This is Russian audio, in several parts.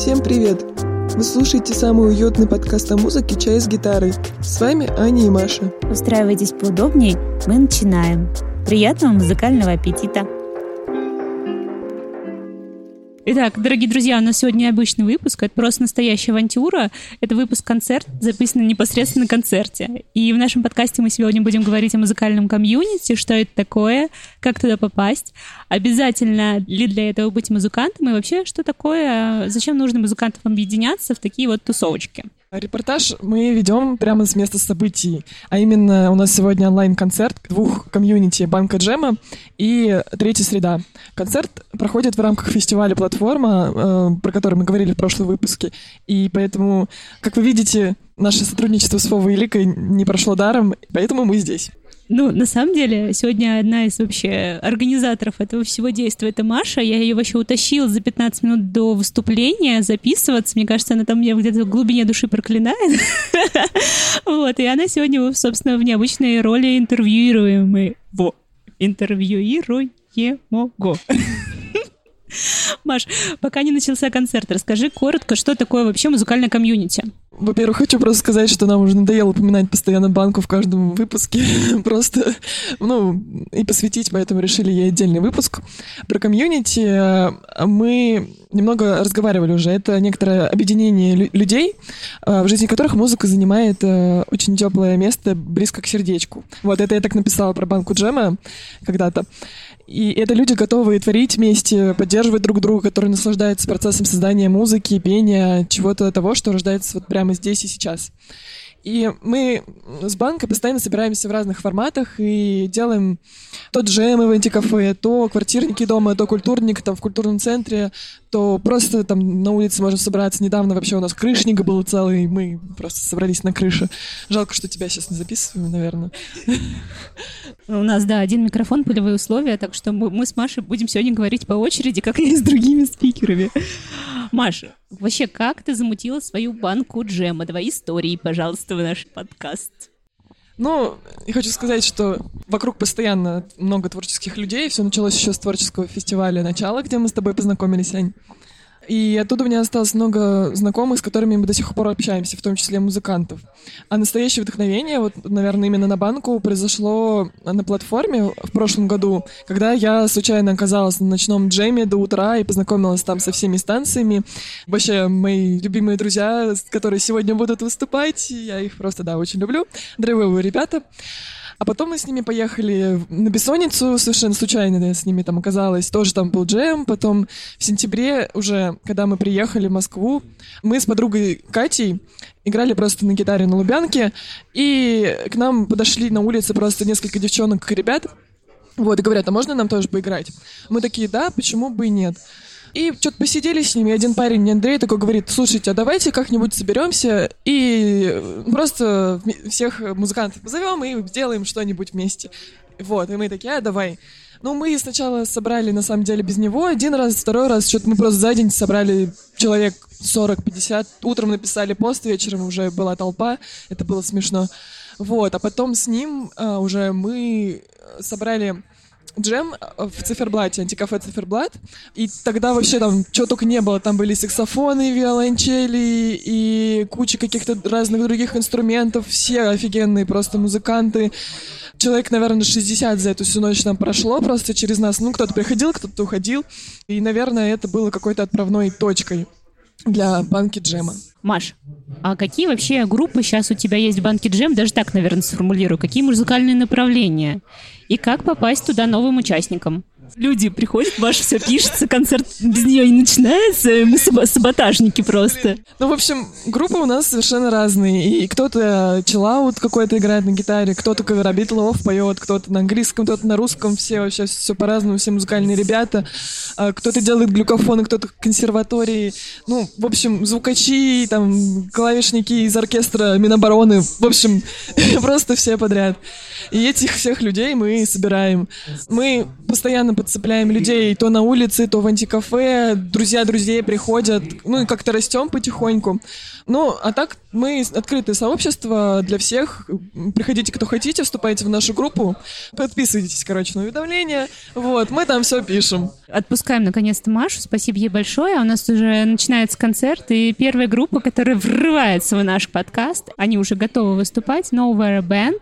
Всем привет! Вы слушаете самый уютный подкаст о музыке «Чай с гитарой». С вами Аня и Маша. Устраивайтесь поудобнее, мы начинаем. Приятного музыкального аппетита! Итак, дорогие друзья, у нас сегодня необычный выпуск. Это просто настоящая авантюра. Это выпуск-концерт, записанный непосредственно на концерте. И в нашем подкасте мы сегодня будем говорить о музыкальном комьюнити, что это такое, как туда попасть, обязательно ли для этого быть музыкантом и вообще, что такое, зачем нужно музыкантам объединяться в такие вот тусовочки. Репортаж мы ведем прямо с места событий. А именно у нас сегодня онлайн-концерт двух комьюнити Банка Джема и Третья среда. Концерт проходит в рамках фестиваля «Платформа», э, про который мы говорили в прошлом выпуске. И поэтому, как вы видите, наше сотрудничество с Вовой и Ликой не прошло даром, поэтому мы здесь. Ну, на самом деле, сегодня одна из вообще организаторов этого всего действия — это Маша. Я ее вообще утащила за 15 минут до выступления записываться. Мне кажется, она там меня где-то в глубине души проклинает. Вот, и она сегодня, собственно, в необычной роли интервьюируемой. Во, интервьюируемого. Маш, пока не начался концерт, расскажи коротко, что такое вообще музыкальное комьюнити? Во-первых, хочу просто сказать, что нам уже надоело упоминать постоянно банку в каждом выпуске. просто, ну, и посвятить, поэтому решили ей отдельный выпуск. Про комьюнити мы немного разговаривали уже. Это некоторое объединение людей, в жизни которых музыка занимает э, очень теплое место близко к сердечку. Вот это я так написала про банку джема когда-то. И это люди, готовые творить вместе, поддерживать друг друга, которые наслаждаются процессом создания музыки, пения, чего-то того, что рождается вот прямо здесь и сейчас. И мы с банка постоянно собираемся в разных форматах и делаем то джемы в антикафе, то квартирники дома, то культурник там в культурном центре, то просто там на улице можно собраться. Недавно вообще у нас крышник был целый, мы просто собрались на крыше. Жалко, что тебя сейчас не записываем, наверное. У нас, да, один микрофон, полевые условия, так что мы с Машей будем сегодня говорить по очереди, как и с другими спикерами. Маша, вообще, как ты замутила свою банку джема? Давай истории, пожалуйста, в наш подкаст. Ну, я хочу сказать, что вокруг постоянно много творческих людей. Все началось еще с творческого фестиваля «Начало», где мы с тобой познакомились, Ань. И оттуда у меня осталось много знакомых, с которыми мы до сих пор общаемся, в том числе музыкантов. А настоящее вдохновение, вот, наверное, именно на банку произошло на платформе в прошлом году, когда я случайно оказалась на ночном джеме до утра и познакомилась там со всеми станциями. Вообще, мои любимые друзья, которые сегодня будут выступать, я их просто, да, очень люблю. Драйвовые ребята. А потом мы с ними поехали на Бессонницу, совершенно случайно я с ними там оказалась. Тоже там был джем. Потом в сентябре уже, когда мы приехали в Москву, мы с подругой Катей играли просто на гитаре на Лубянке, и к нам подошли на улице просто несколько девчонок и ребят, вот, и говорят, а можно нам тоже поиграть? Мы такие, да, почему бы и нет? И что-то посидели с ними, один парень, Андрей, такой говорит, слушайте, а давайте как-нибудь соберемся и просто всех музыкантов позовем и сделаем что-нибудь вместе. Вот, и мы такие, а, давай. Ну, мы сначала собрали, на самом деле, без него один раз, второй раз, что-то мы просто за день собрали человек 40-50. Утром написали пост, вечером уже была толпа, это было смешно. Вот, а потом с ним а, уже мы собрали джем э, в циферблате, антикафе циферблат. И тогда вообще там чего только не было. Там были саксофоны, виолончели и куча каких-то разных других инструментов. Все офигенные просто музыканты. Человек, наверное, 60 за эту всю ночь там прошло просто через нас. Ну, кто-то приходил, кто-то уходил. И, наверное, это было какой-то отправной точкой для банки джема. Маш, а какие вообще группы сейчас у тебя есть в банке джем? Даже так, наверное, сформулирую. Какие музыкальные направления? И как попасть туда новым участникам? Люди приходят, Маша все пишется, концерт без нее не начинается, мы саботажники просто. Ну, в общем, группы у нас совершенно разные. И кто-то чиллаут какой-то играет на гитаре, кто-то кавера Битлов поет, кто-то на английском, кто-то на русском, все вообще все по-разному, все музыкальные ребята. А кто-то делает глюкофоны, кто-то консерватории. Ну, в общем, звукачи, там, клавишники из оркестра Минобороны. В общем, просто все подряд. И этих всех людей мы собираем. Мы постоянно подцепляем людей то на улице, то в антикафе, друзья друзей приходят, ну и как-то растем потихоньку. Ну, а так мы открытое сообщество для всех. Приходите, кто хотите, вступайте в нашу группу, подписывайтесь, короче, на уведомления. Вот, мы там все пишем. Отпускаем наконец-то Машу. Спасибо ей большое. У нас уже начинается концерт, и первая группа, которая врывается в наш подкаст, они уже готовы выступать. Nowhere Band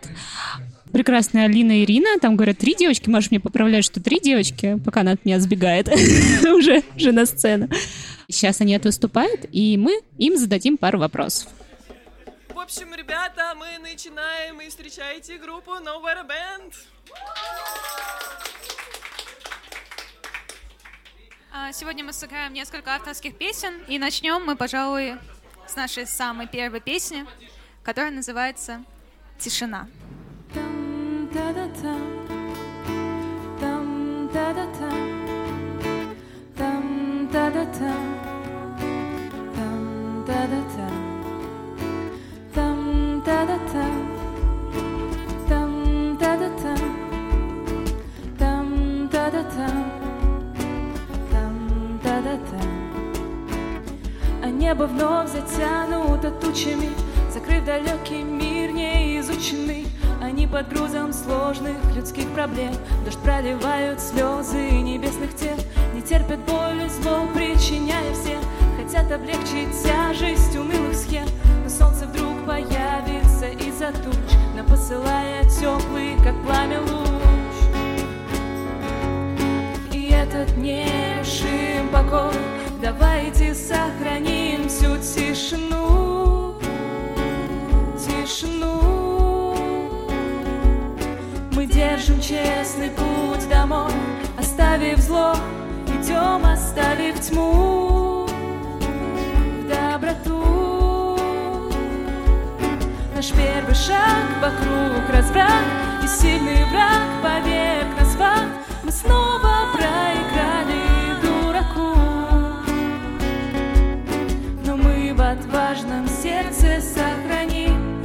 прекрасная Алина и Ирина. Там говорят три девочки. Маша мне поправляет, что три девочки, пока она от меня сбегает уже, уже на сцену. Сейчас они выступают, и мы им зададим пару вопросов. В общем, ребята, мы начинаем и встречайте группу Nowhere Band. А, сегодня мы сыграем несколько авторских песен, и начнем мы, пожалуй, с нашей самой первой песни, которая называется «Тишина». Небо вновь затянуто тучами, Закрыв далекий мир неизученный, под грузом сложных людских проблем. Дождь проливают слезы небесных тел, Не терпят боль и зло, причиняя всем, Хотят облегчить тяжесть унылых схем, Но солнце вдруг появится из-за туч, Но посылая теплый, как пламя луч. И этот нешим покой. Давайте сохраним всю тишину, тишину. Держим честный путь домой, оставив зло, идем, оставив тьму в доброту. Наш первый шаг вокруг разврат и сильный враг поверх нас ад. Мы снова проиграли дураку. Но мы в отважном сердце сохраним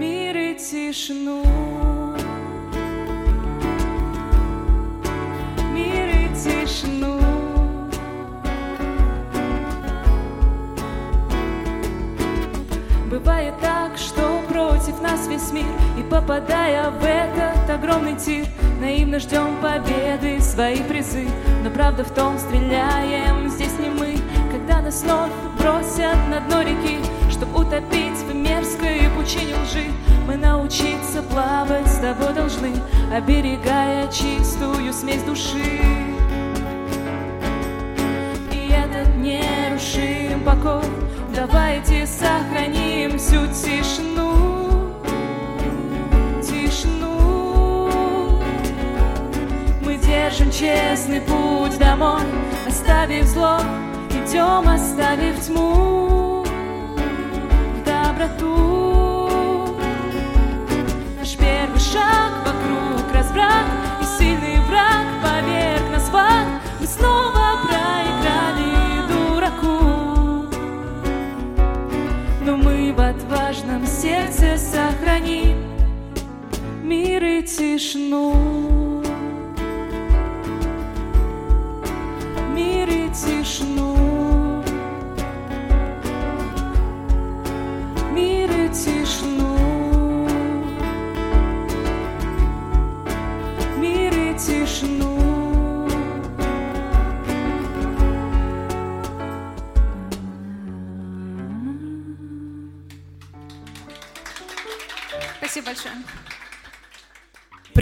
мир и тишину. Нас весь мир. И попадая в этот огромный тир Наивно ждем победы, свои призы. Но правда в том, стреляем здесь не мы. Когда нас вновь бросят на дно реки Чтоб утопить в мерзкой пучине лжи Мы научиться плавать с тобой должны Оберегая чистую смесь души. И этот нерушим покой. Давайте сохраним держим честный путь домой, оставив зло, идем, оставив тьму, доброту. Наш первый шаг вокруг разврат и сильный враг поверх нас в. Мы снова проиграли дураку. Но мы в отважном сердце сохраним мир и тишину.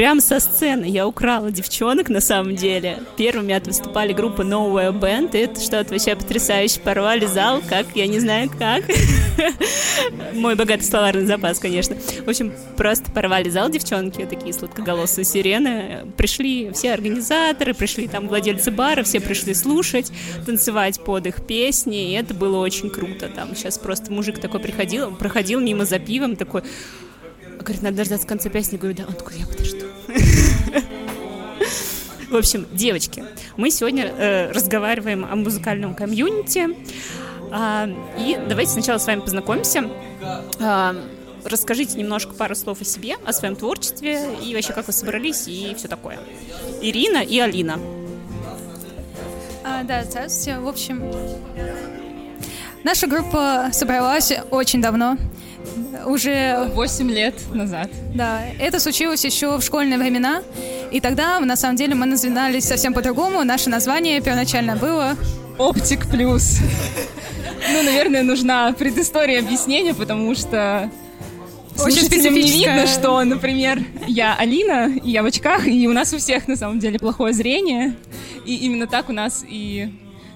Прям со сцены я украла девчонок, на самом деле. Первыми от выступали группа Nowhere Band, и это что-то вообще потрясающе. Порвали зал, как, я не знаю как. Мой богатый словарный запас, конечно. В общем, просто порвали зал девчонки, такие сладкоголосые сирены. Пришли все организаторы, пришли там владельцы бара, все пришли слушать, танцевать под их песни, и это было очень круто. Там сейчас просто мужик такой приходил, проходил мимо за пивом, такой, говорит, надо дождаться конца песни. Говорю, да, он такой, я подожду. В общем, девочки, мы сегодня э, разговариваем о музыкальном комьюнити. А, и давайте сначала с вами познакомимся. А, расскажите немножко пару слов о себе, о своем творчестве и вообще как вы собрались и все такое. Ирина и Алина. А, да, здравствуйте. В общем, наша группа собралась очень давно. Уже... 8 лет назад. Да, это случилось еще в школьные времена. И тогда, на самом деле, мы назывались совсем по-другому. Наше название первоначально было... Оптик плюс. Ну, наверное, нужна предыстория объяснения, потому что очень не видно, что, например, я Алина, и я в очках, и у нас у всех на самом деле плохое зрение. И именно так у нас и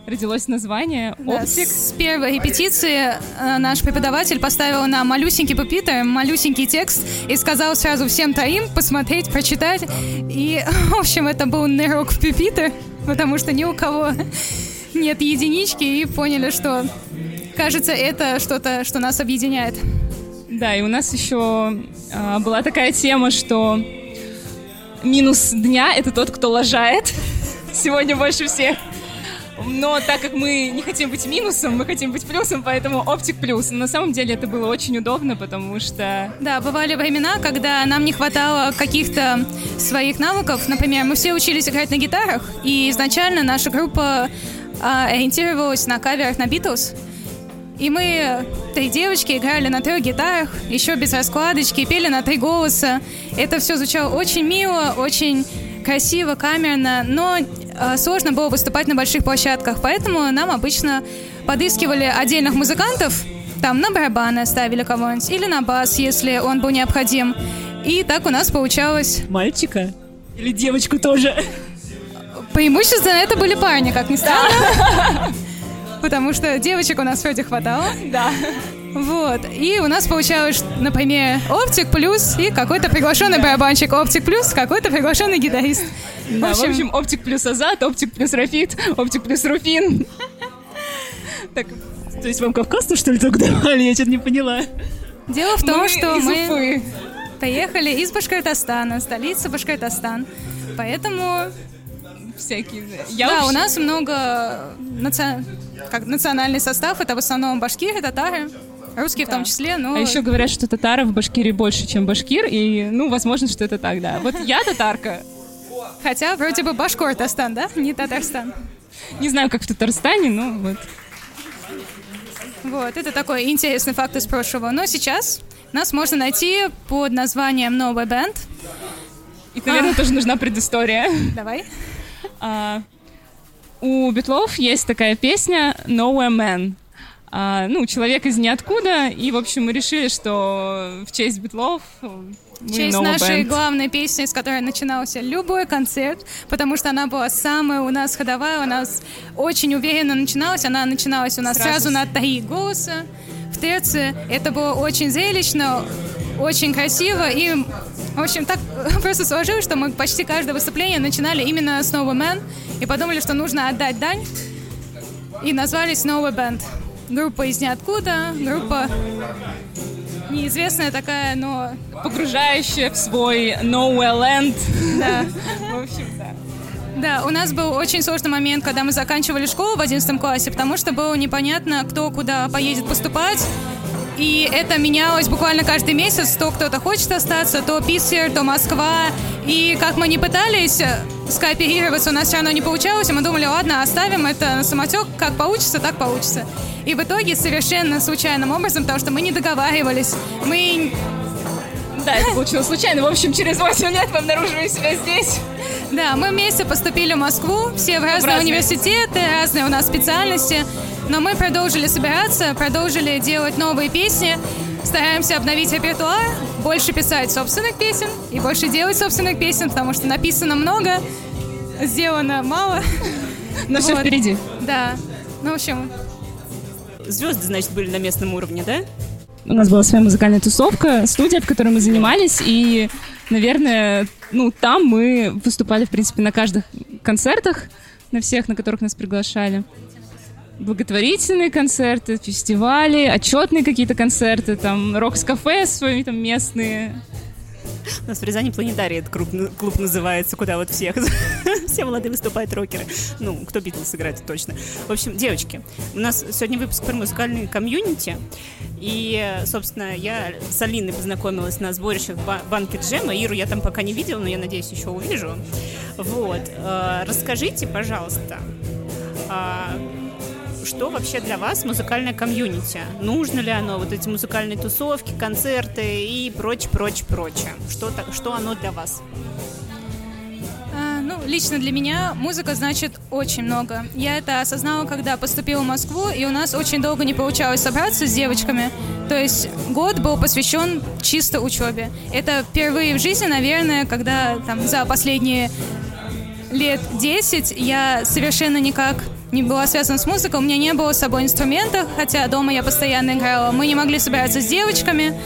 родилось название «Оптик». Да, с первой репетиции э, наш преподаватель поставил на малюсенький пупитр, малюсенький текст и сказал сразу всем троим посмотреть, прочитать. И, в общем, это был нырок в пупитр, потому что ни у кого нет единички, и поняли, что, кажется, это что-то, что нас объединяет. Да, и у нас еще а, была такая тема, что минус дня — это тот, кто лажает. Сегодня больше всех. Но так как мы не хотим быть минусом, мы хотим быть плюсом, поэтому оптик плюс. Но на самом деле это было очень удобно, потому что... Да, бывали времена, когда нам не хватало каких-то своих навыков. Например, мы все учились играть на гитарах, и изначально наша группа а, ориентировалась на каверах на Битлз. И мы, три девочки, играли на трех гитарах, еще без раскладочки, пели на три голоса. Это все звучало очень мило, очень красиво, камерно, но сложно было выступать на больших площадках, поэтому нам обычно подыскивали отдельных музыкантов, там на барабаны ставили кого-нибудь, или на бас, если он был необходим. И так у нас получалось... Мальчика? Или девочку тоже? Преимущественно это были парни, как ни странно. Потому что девочек у нас вроде хватало. Да. Вот. И у нас получалось, например, оптик плюс и какой-то приглашенный барабанщик. Оптик плюс какой-то приглашенный гитарист. В общем, в общем оптик плюс Азат, оптик плюс Рафит, оптик плюс Руфин. Так, то есть вам Кавказ-то, что ли, так давали? Я что-то не поняла. Дело в том, мы что мы поехали из Башкортостана, столица Башкортостан. Поэтому всякие. Я да, вообще... у нас много наци... как национальный состав. Это в основном башкиры, татары. Русские да. в том числе, но... А еще говорят, что татаров в Башкирии больше, чем башкир, и, ну, возможно, что это так, да. Вот я татарка. Хотя вроде бы Башкортостан, да? Не Татарстан. Не знаю, как в Татарстане, но вот. Вот, это такой интересный факт из прошлого. Но сейчас нас можно найти под названием «Новый бенд». И, наверное, а. тоже нужна предыстория. Давай. А, у Битлов есть такая песня «Nowhere Man». А, ну, человек из ниоткуда, и, в общем, мы решили, что в честь Битлов в честь нашей band. главной песни, с которой начинался любой концерт, потому что она была самая у нас ходовая, у нас очень уверенно начиналась, она начиналась у нас сразу, сразу на три голоса в терце. Это было очень зрелищно, очень красиво, и, в общем, так просто сложилось, что мы почти каждое выступление начинали именно с Новый Man, и подумали, что нужно отдать дань, и назвали Snowy Band. Группа из ниоткуда, группа неизвестная такая, но... Погружающая в свой Nowhere Land. Да. В общем, да. Да, у нас был очень сложный момент, когда мы заканчивали школу в 11 классе, потому что было непонятно, кто куда поедет поступать. И это менялось буквально каждый месяц. То кто-то хочет остаться, то Питер, то Москва. И как мы не пытались скооперироваться, у нас все равно не получалось. И мы думали, ладно, оставим это на самотек. Как получится, так получится. И в итоге совершенно случайным образом, потому что мы не договаривались, мы... Да, это получилось случайно. В общем, через 8 лет мы обнаруживаем себя здесь. Да, мы вместе поступили в Москву, все в разные, в разные университеты, разные у нас специальности. Но мы продолжили собираться, продолжили делать новые песни, стараемся обновить репертуар, больше писать собственных песен и больше делать собственных песен, потому что написано много, сделано мало. Но вот. все впереди. Да. Ну, в общем... Звезды, значит, были на местном уровне, да? У нас была своя музыкальная тусовка, студия, в которой мы занимались, и, наверное, ну, там мы выступали, в принципе, на каждых концертах, на всех, на которых нас приглашали благотворительные концерты, фестивали, отчетные какие-то концерты, там, рок-кафе свои там местные. У нас в Рязани планетарий этот клуб, клуб называется, куда вот всех все молодые выступают рокеры. Ну, кто Битлз играет, точно. В общем, девочки, у нас сегодня выпуск про музыкальный комьюнити. И, собственно, я с Алиной познакомилась на сборищах банки Джема. Иру я там пока не видела, но я надеюсь, еще увижу. Вот. Э, расскажите, пожалуйста, а, что вообще для вас музыкальное комьюнити? Нужно ли оно, вот эти музыкальные тусовки, концерты и прочее, прочее, прочее? Что, что оно для вас? Ну, лично для меня музыка значит очень много. Я это осознала, когда поступила в Москву, и у нас очень долго не получалось собраться с девочками. То есть год был посвящен чисто учебе. Это впервые в жизни, наверное, когда там за последние лет 10 я совершенно никак не была связана с музыкой, у меня не было с собой инструментов, хотя дома я постоянно играла. Мы не могли собираться с девочками.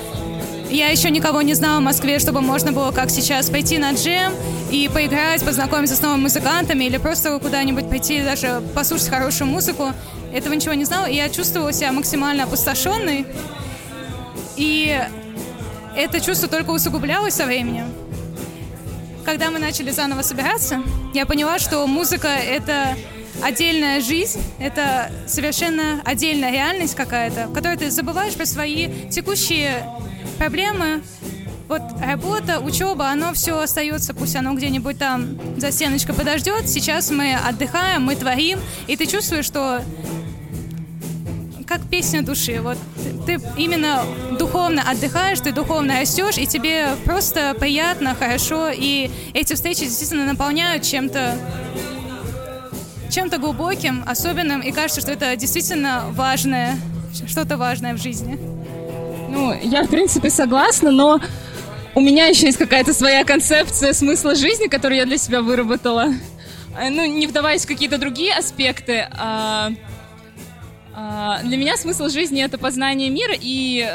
Я еще никого не знала в Москве, чтобы можно было, как сейчас, пойти на джем и поиграть, познакомиться с новыми музыкантами или просто куда-нибудь пойти, даже послушать хорошую музыку. Этого ничего не знала, и я чувствовала себя максимально опустошенной. И это чувство только усугублялось со временем. Когда мы начали заново собираться, я поняла, что музыка — это отдельная жизнь, это совершенно отдельная реальность какая-то, в которой ты забываешь про свои текущие проблемы. Вот работа, учеба, оно все остается, пусть оно где-нибудь там за стеночкой подождет. Сейчас мы отдыхаем, мы творим, и ты чувствуешь, что как песня души. Вот ты именно духовно отдыхаешь, ты духовно растешь, и тебе просто приятно, хорошо, и эти встречи действительно наполняют чем-то чем-то глубоким, особенным, и кажется, что это действительно важное, что-то важное в жизни. Ну, я, в принципе, согласна, но у меня еще есть какая-то своя концепция смысла жизни, которую я для себя выработала. Э, ну, не вдаваясь в какие-то другие аспекты, а а, для меня смысл жизни — это познание мира и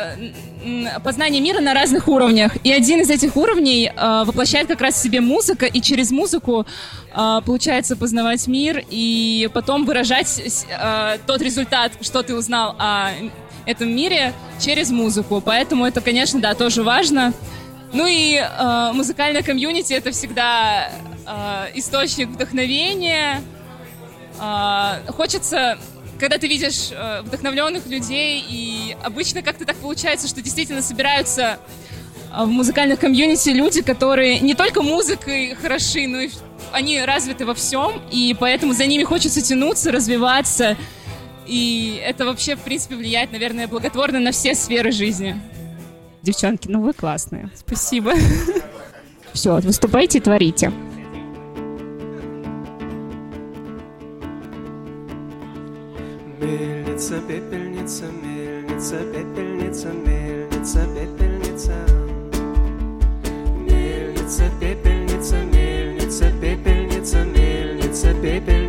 познание мира на разных уровнях. И один из этих уровней э, воплощает как раз в себе музыка, и через музыку э, получается познавать мир и потом выражать э, тот результат, что ты узнал о этом мире через музыку. Поэтому это, конечно, да, тоже важно. Ну и э, музыкальная комьюнити — это всегда э, источник вдохновения. Э, хочется когда ты видишь э, вдохновленных людей, и обычно как-то так получается, что действительно собираются э, в музыкальных комьюнити люди, которые не только музыкой хороши, но и они развиты во всем, и поэтому за ними хочется тянуться, развиваться, и это вообще, в принципе, влияет, наверное, благотворно на все сферы жизни. Девчонки, ну вы классные. Спасибо. Все, выступайте и творите. Мельница, пепельница, мельница, пепельница, мельница, пепельница. Мельница, пепельница, мельница, пепельница, мельница, пепельница.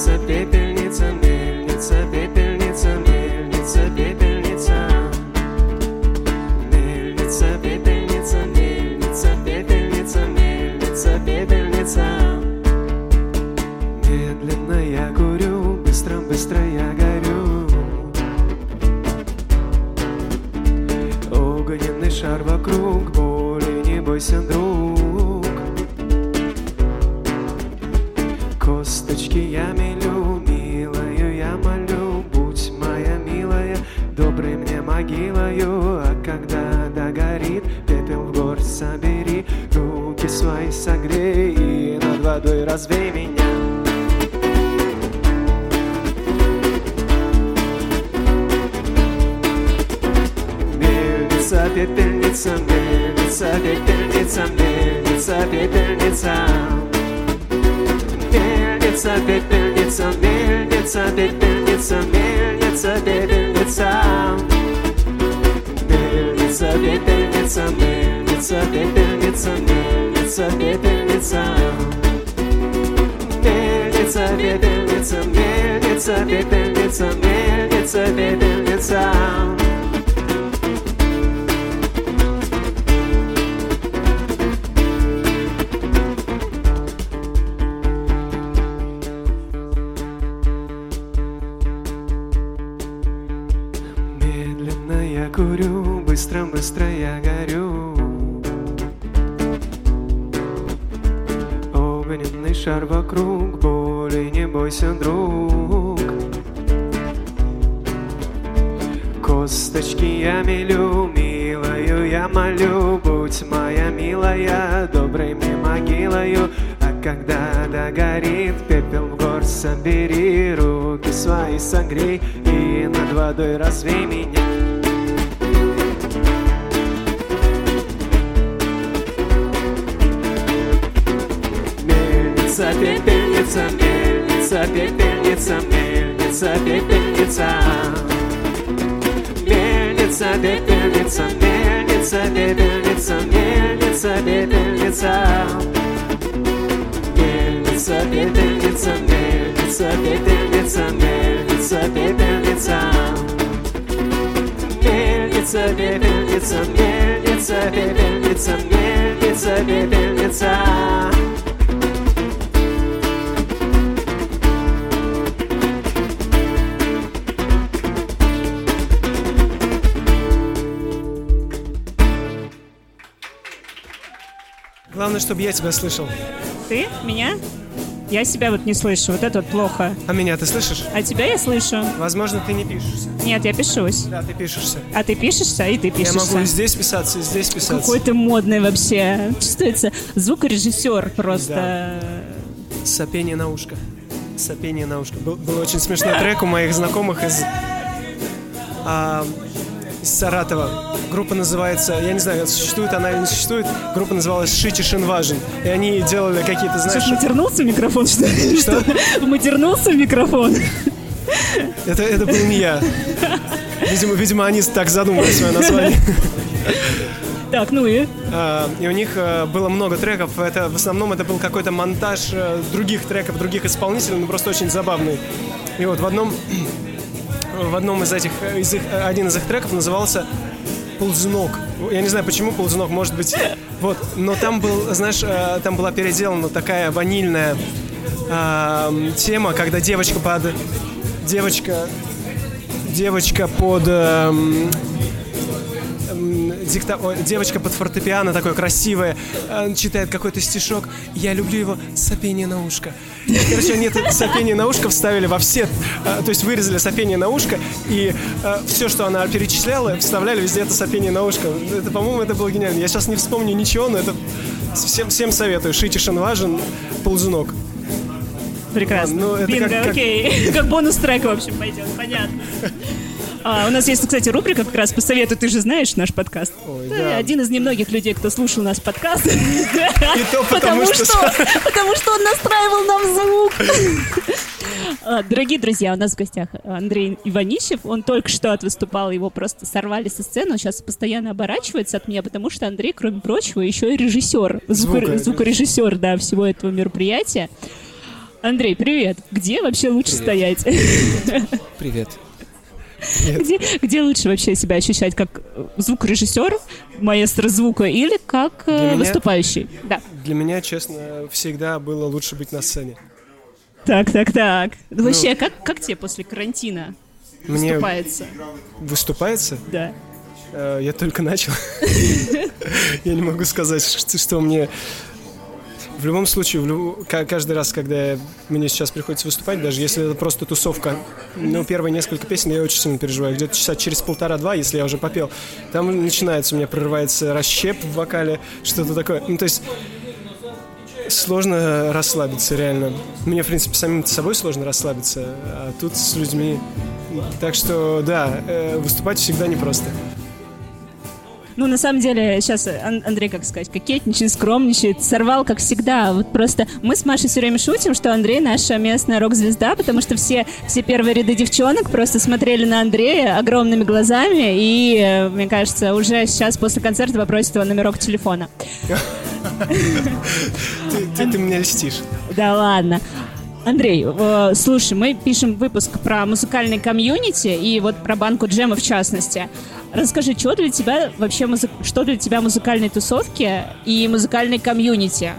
Мельница, пепельница, мельница, пепельница, мельница, пепельница. Мельница, пепельница, мельница, пепельница, мельница, пепельница. Медленно я курю, быстро, быстро я горю Огненный шар вокруг, боли не бойся, друг Мелю, милую я молю Будь моя милая, доброй мне могилою А когда догорит, пепел в горсть собери Руки свои согрей и над водой развей меня пепельница, мельница, пепельница, мельница, пепельница. it's a devil, it's a devil, it's a devil, it's a devil, it's a devil, it's a devil, it's a devil, it's a devil, it's a devil, it's a devil, it's a devil, it's a devil, it's a devil, it's a devil, it's a devil, it's a devil, it's a devil, it's a водой развей меня. Мельница, пепельница, мельница, пепельница, мельница, пепельница. Мельница, пепельница, мельница, пепельница, мельница, пепельница. Мельница, пепельница, мельница, пепельница, мельница, пепельница. Пепельница, мельница, пепельница, мельница, пепельница. Главное, чтобы я тебя слышал. Ты? Меня? Я себя вот не слышу, вот это вот плохо. А меня ты слышишь? А тебя я слышу. Возможно, ты не пишешься. Нет, я пишусь. Да, ты пишешься. А ты пишешься, и ты Я пишешься. могу и здесь писаться, и здесь писаться. Какой ты модный вообще. Чувствуется звукорежиссер просто. Сопение на ушко. Сопение на ушко. Был, был очень смешной трек у моих знакомых из, а, из Саратова. Группа называется, я не знаю, существует она или не существует, группа называлась Шитишин Важен. И они делали какие-то, знаешь, Слушай, матернулся в микрофон, что ли? Что? Матернулся в микрофон. это, это был не я. Видимо, видимо, они так задумали свое название. Так, ну и? А, И у них э, было много треков. Это в основном это был какой-то монтаж э, других треков, других исполнителей, но просто очень забавный. И вот в одном в одном из этих, из их, один из их треков назывался ползунок. Я не знаю, почему ползунок, может быть. Вот, но там был, знаешь, э, там была переделана такая ванильная э, тема, когда девочка под девочка девочка под м, дикта- ой, девочка под фортепиано такое красивое э, читает какой-то стишок. Я люблю его сопение на ушко. Короче, они это сопение на ушко вставили во все, э, то есть вырезали сопение на ушко и все, что она перечисляла, вставляли везде это сопение на ушко. Это, по-моему, это было гениально. Я сейчас не вспомню ничего, но это всем, всем советую. Шитишин важен, ползунок. Прекрасно. Ну, это Бинго, как- как- окей. Как бонус трек, в общем, пойдет. Понятно. А, у нас есть, кстати, рубрика как раз по совету. Ты же знаешь наш подкаст. Ой, Ты да. один из немногих людей, кто слушал наш подкаст. И то потому, что- Потому что он настраивал нам звук. А, Дорогие друзья, у нас в гостях Андрей Иванищев. Он только что отвыступал, его просто сорвали со сцены. Он сейчас постоянно оборачивается от меня, потому что Андрей, кроме прочего, еще и режиссер. Звука- Звукорежиссер, да, всего этого мероприятия. Андрей, привет. Где вообще лучше стоять? Привет. Где, где лучше вообще себя ощущать? Как звукорежиссер, маэстро звука или как э, Для меня- выступающий? Да. Для меня, честно, всегда было лучше быть на сцене. Так, так, так. Вообще, как, как тебе после карантина Ну. Мне выступается? выступается? Да. Э, Я только начал. Я не могу сказать, что мне... В любом случае, в люб- ка- каждый раз, когда мне сейчас приходится выступать, даже если это просто тусовка, ну, первые несколько песен я очень сильно переживаю. Где-то часа через полтора-два, если я уже попел, там начинается, у меня прорывается расщеп в вокале, что-то такое. Ну, то есть сложно расслабиться, реально. Мне, в принципе, самим собой сложно расслабиться, а тут с людьми. Так что, да, э, выступать всегда непросто. Ну, на самом деле, сейчас Андрей, как сказать, кокетничает, скромничает, сорвал, как всегда. Вот просто мы с Машей все время шутим, что Андрей наша местная рок-звезда, потому что все, все первые ряды девчонок просто смотрели на Андрея огромными глазами, и, э, мне кажется, уже сейчас после концерта попросят его номерок телефона. Ты меня льстишь. Да ладно. Андрей, э, слушай, мы пишем выпуск про музыкальный комьюнити и вот про банку джема в частности. Расскажи, что для тебя вообще музы- что для тебя музыкальные тусовки и музыкальный комьюнити?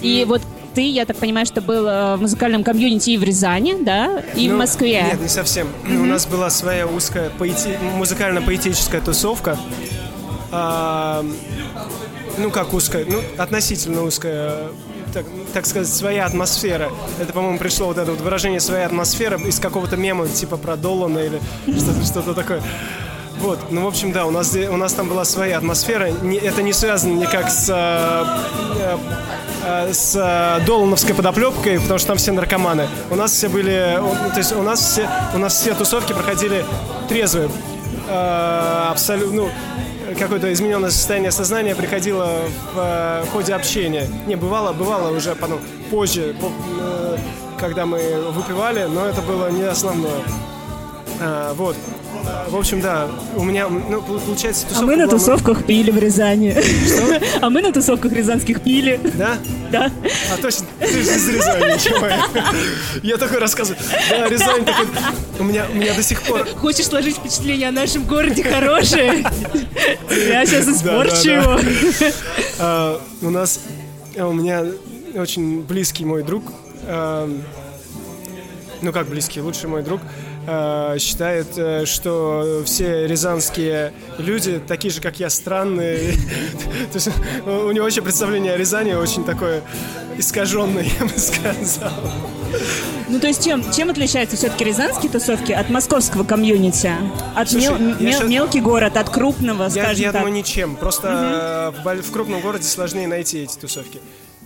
И вот ты, я так понимаю, что был э, в музыкальном комьюнити и в Рязани, да, и в Ну, Москве. Нет, не совсем. У нас была своя узкая поэти- музыкально-поэтическая тусовка. А, ну, как узкая, ну, относительно узкая. так, так сказать, своя атмосфера. Это, по-моему, пришло вот это вот выражение своя атмосфера из какого-то мема, типа про Долана или что-то, что-то такое. Вот, ну, в общем, да, у нас, у нас там была своя атмосфера. Не, это не связано никак с, э, э, с э, Долановской подоплепкой, потому что там все наркоманы. У нас все были, то есть у нас все, у нас все тусовки проходили трезвые. Э, абсолютно, ну, какое-то измененное состояние сознания приходило в э, ходе общения. Не, бывало, бывало уже потом, позже, по, э, когда мы выпивали, но это было не основное. А, вот. В общем, да, у меня, ну, получается, А мы на была... тусовках пили в Рязани. Что? А мы на тусовках рязанских пили. Да? Да. А точно, ты же из Рязани, чего я? такой рассказываю. Да, Рязань такой... У меня, у меня до сих пор... Хочешь сложить впечатление о нашем городе хорошее? Я сейчас испорчу его. А, у нас... У меня очень близкий мой друг, ну как близкий, лучший мой друг, считает, э, что все рязанские люди такие же, как я, странные. То есть у него вообще представление о Рязани очень такое искаженное, я бы сказал. Ну, то есть чем, чем отличаются все-таки рязанские тусовки от московского комьюнити? От Слушай, мел, мел, сейчас... мелкий город, от крупного, я, скажем я так? Я думаю, ничем. Просто угу. в, в крупном городе сложнее найти эти тусовки.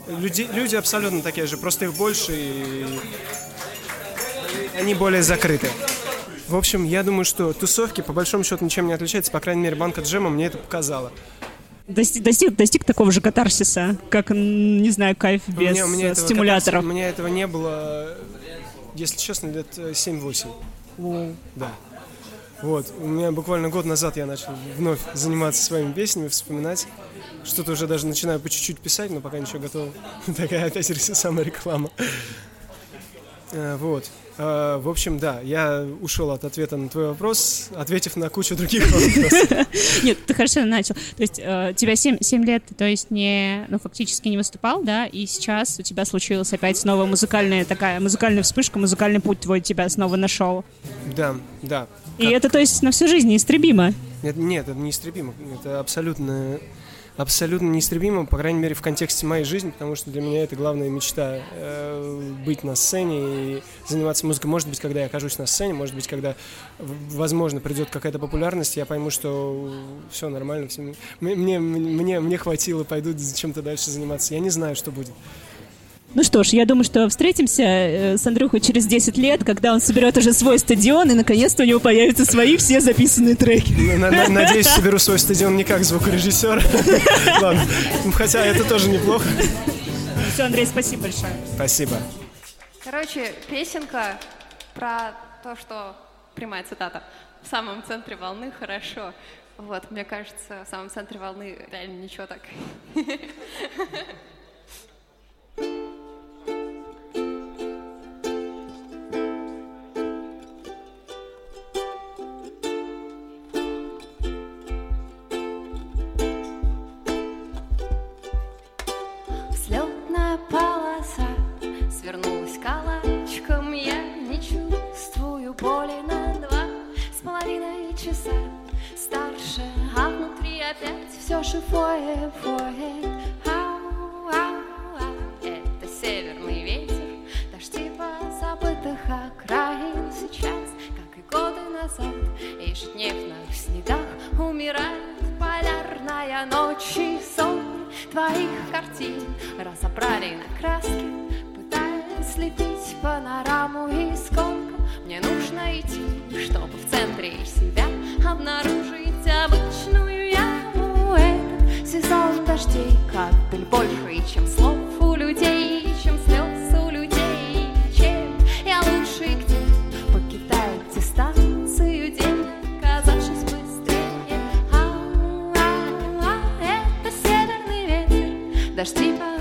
Люди, люди абсолютно такие же, просто их больше и они более закрыты. В общем, я думаю, что тусовки по большому счету ничем не отличаются, по крайней мере, банка джема мне это показала. Достиг, достиг, достиг такого же катарсиса, как, не знаю, кайф без у меня, у меня стимуляторов. Этого, у меня этого не было, если честно, лет 7-8. Wow. Да. Вот, у меня буквально год назад я начал вновь заниматься своими песнями, вспоминать. Что-то уже даже начинаю по чуть-чуть писать, но пока ничего готово. Такая опять самая реклама. Э, вот. Э, в общем, да, я ушел от ответа на твой вопрос, ответив на кучу других вопросов. Нет, ты хорошо начал. То есть э, тебя 7, 7 лет, то есть не, ну, фактически не выступал, да, и сейчас у тебя случилась опять снова музыкальная такая, музыкальная вспышка, музыкальный путь твой тебя снова нашел. Да, да. И это, то есть, на всю жизнь неистребимо? Нет, нет, это неистребимо. Это абсолютно абсолютно неистребимо, по крайней мере, в контексте моей жизни, потому что для меня это главная мечта э, быть на сцене и заниматься музыкой. Может быть, когда я окажусь на сцене, может быть, когда, возможно, придет какая-то популярность, я пойму, что все нормально, все, мне, мне, мне хватило, пойду чем-то дальше заниматься. Я не знаю, что будет. Ну что ж, я думаю, что встретимся э, с Андрюхой через 10 лет, когда он соберет уже свой стадион, и наконец-то у него появятся свои все записанные треки. Надеюсь, соберу свой стадион не как звукорежиссер. Ладно, хотя это тоже неплохо. Все, Андрей, спасибо большое. Спасибо. Короче, песенка про то, что прямая цитата. В самом центре волны хорошо. Вот, мне кажется, в самом центре волны реально ничего так. все живое воет. Ау, ау, ау. Это северный ветер, дожди по забытых окраин сейчас, как и годы назад, ежедневно в снегах умирает полярная ночь и сон твоих картин разобрали на краски, пытаясь слепить панораму и сколько мне нужно идти, чтобы в центре себя обнаружить. Обычную сезон дождей. Капель больше, чем слов у людей Чем слез у людей. Чем я лучше где Покидает дистанцию день Казавшись быстрее? А, а, а, Это северный ветер Дожди по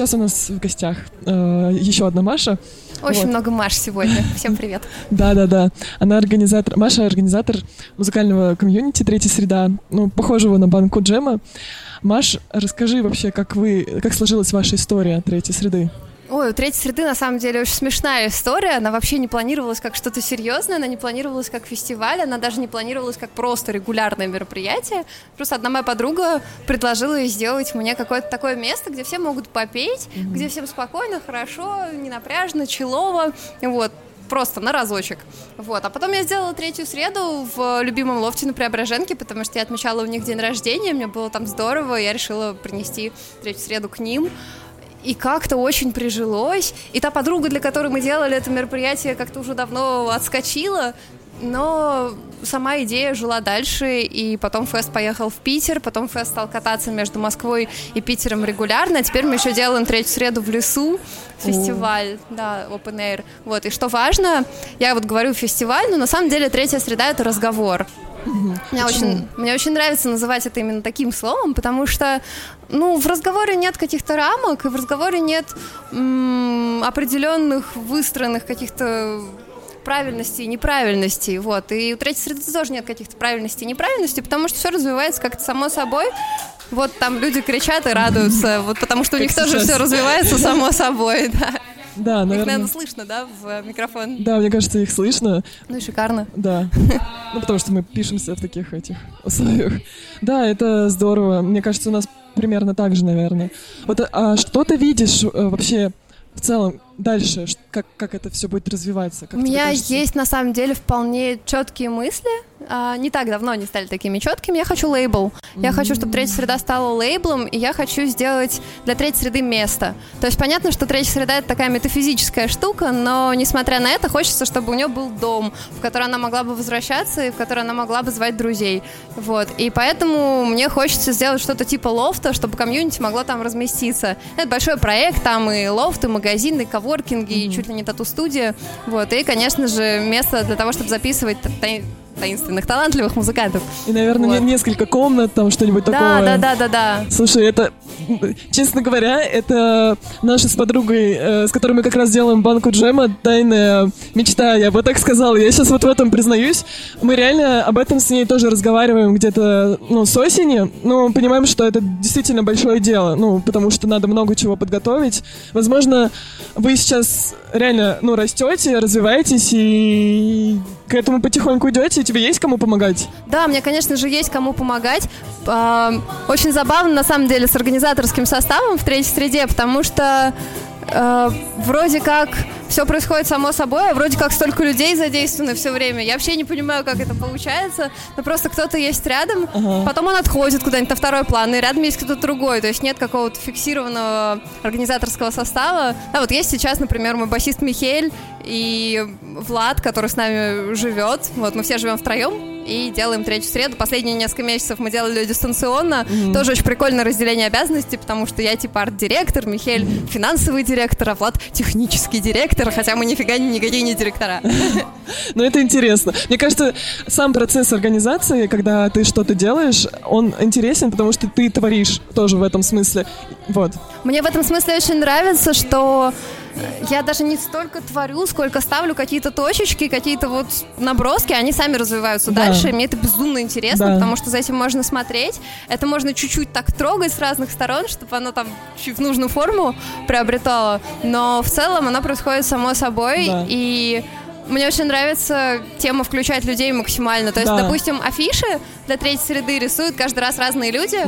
сейчас у нас в гостях э, еще одна Маша. Очень Вот. много Маш сегодня. Всем привет. Да-да-да. Она организатор, Маша организатор музыкального комьюнити «Третья среда», ну, похожего на банку джема. Маш, расскажи вообще, как вы, как сложилась ваша история «Третьей среды»? Ой, у третьей среды на самом деле очень смешная история. Она вообще не планировалась как что-то серьезное, она не планировалась как фестиваль, она даже не планировалась как просто регулярное мероприятие. Просто одна моя подруга предложила сделать мне какое-то такое место, где все могут попеть, где всем спокойно, хорошо, не напряжно, челово. Вот просто на разочек. Вот. А потом я сделала третью среду в любимом лофте на Преображенке, потому что я отмечала у них день рождения, мне было там здорово, и я решила принести третью среду к ним. И как-то очень прижилось. И та подруга, для которой мы делали это мероприятие, как-то уже давно отскочила. Но сама идея жила дальше, и потом фест поехал в Питер, потом фест стал кататься между Москвой и Питером регулярно, а теперь мы еще делаем третью среду в лесу, фестиваль, да, open air. Вот, и что важно, я вот говорю фестиваль, но на самом деле третья среда — это разговор. Мне очень, мне очень нравится называть это именно таким словом, потому что, ну, в разговоре нет каких-то рамок, и в разговоре нет м, определенных выстроенных каких-то правильностей и неправильностей, вот. И у третьей среды тоже нет каких-то правильностей и неправильностей, потому что все развивается как-то само собой. Вот там люди кричат и радуются, вот потому что у них тоже все развивается само собой, да. Да, Их, наверное. наверное, слышно, да, в микрофон. Да, мне кажется, их слышно. Ну и шикарно. Да. Ну, потому что мы пишемся в таких этих условиях. Да, это здорово. Мне кажется, у нас примерно так же, наверное. Вот, а что ты видишь э, вообще в целом дальше? Как, как это все будет развиваться? Как У меня есть на самом деле вполне четкие мысли. А, не так давно они стали такими четкими. Я хочу лейбл. Я хочу, чтобы третья среда стала лейблом, и я хочу сделать для третьей среды место. То есть понятно, что третья среда это такая метафизическая штука, но несмотря на это, хочется, чтобы у нее был дом, в который она могла бы возвращаться и в который она могла бы звать друзей. Вот. И поэтому мне хочется сделать что-то типа лофта, чтобы комьюнити могло там разместиться. Это большой проект, там и лофты, магазины, коворкинги, и чуть ли не тату-студия. Вот. И, конечно же, место для того, чтобы записывать таинственных, талантливых музыкантов. И, наверное, Вот. не- несколько комнат, там что-нибудь Да, такое. да, да, да, да. Слушай, это, честно говоря, это наша с подругой, э, с которой мы как раз делаем банку джема, тайная мечта, я бы так сказала. Я сейчас вот в этом признаюсь. Мы реально об этом с ней тоже разговариваем где-то, ну, с осени, но понимаем, что это действительно большое дело, ну, потому что надо много чего подготовить. Возможно, вы сейчас реально, ну, растете, развиваетесь и к этому потихоньку идете, и тебе есть кому помогать? Да, мне, конечно же, есть кому помогать. А, Очень забавно, на самом деле, с организаторским составом в третьей среде, потому что э, вроде как все происходит само собой, а вроде как столько людей задействованы все время. Я вообще не понимаю, как это получается, но просто кто-то есть рядом, Ага. потом он отходит куда-нибудь на второй план, и рядом есть кто-то другой, то есть нет какого-то фиксированного организаторского состава. Да, вот есть сейчас, например, мой басист Михель и Влад, который с нами живет. Вот мы все живем втроем и делаем третью среду. Последние несколько месяцев мы делали ее дистанционно. Тоже очень прикольное разделение обязанностей, потому что я типа арт-директор, Михель финансовый директор, а Влад технический директор, хотя мы нифига ни- никакие не директора. Но это интересно. Мне кажется, сам процесс организации, когда ты что-то делаешь, он интересен, потому что ты творишь тоже в этом смысле. Вот. Мне в этом смысле очень нравится, что я даже не столько творю, сколько ставлю какие-то точечки, какие-то вот наброски, они сами развиваются Да. дальше, и мне это безумно интересно, Да. потому что за этим можно смотреть, это можно чуть-чуть так трогать с разных сторон, чтобы оно там чуть в нужную форму приобретало, но в целом оно происходит само собой, Да. и мне очень нравится тема включать людей максимально. То есть, Да. допустим, афиши для третьей среды рисуют каждый раз разные люди.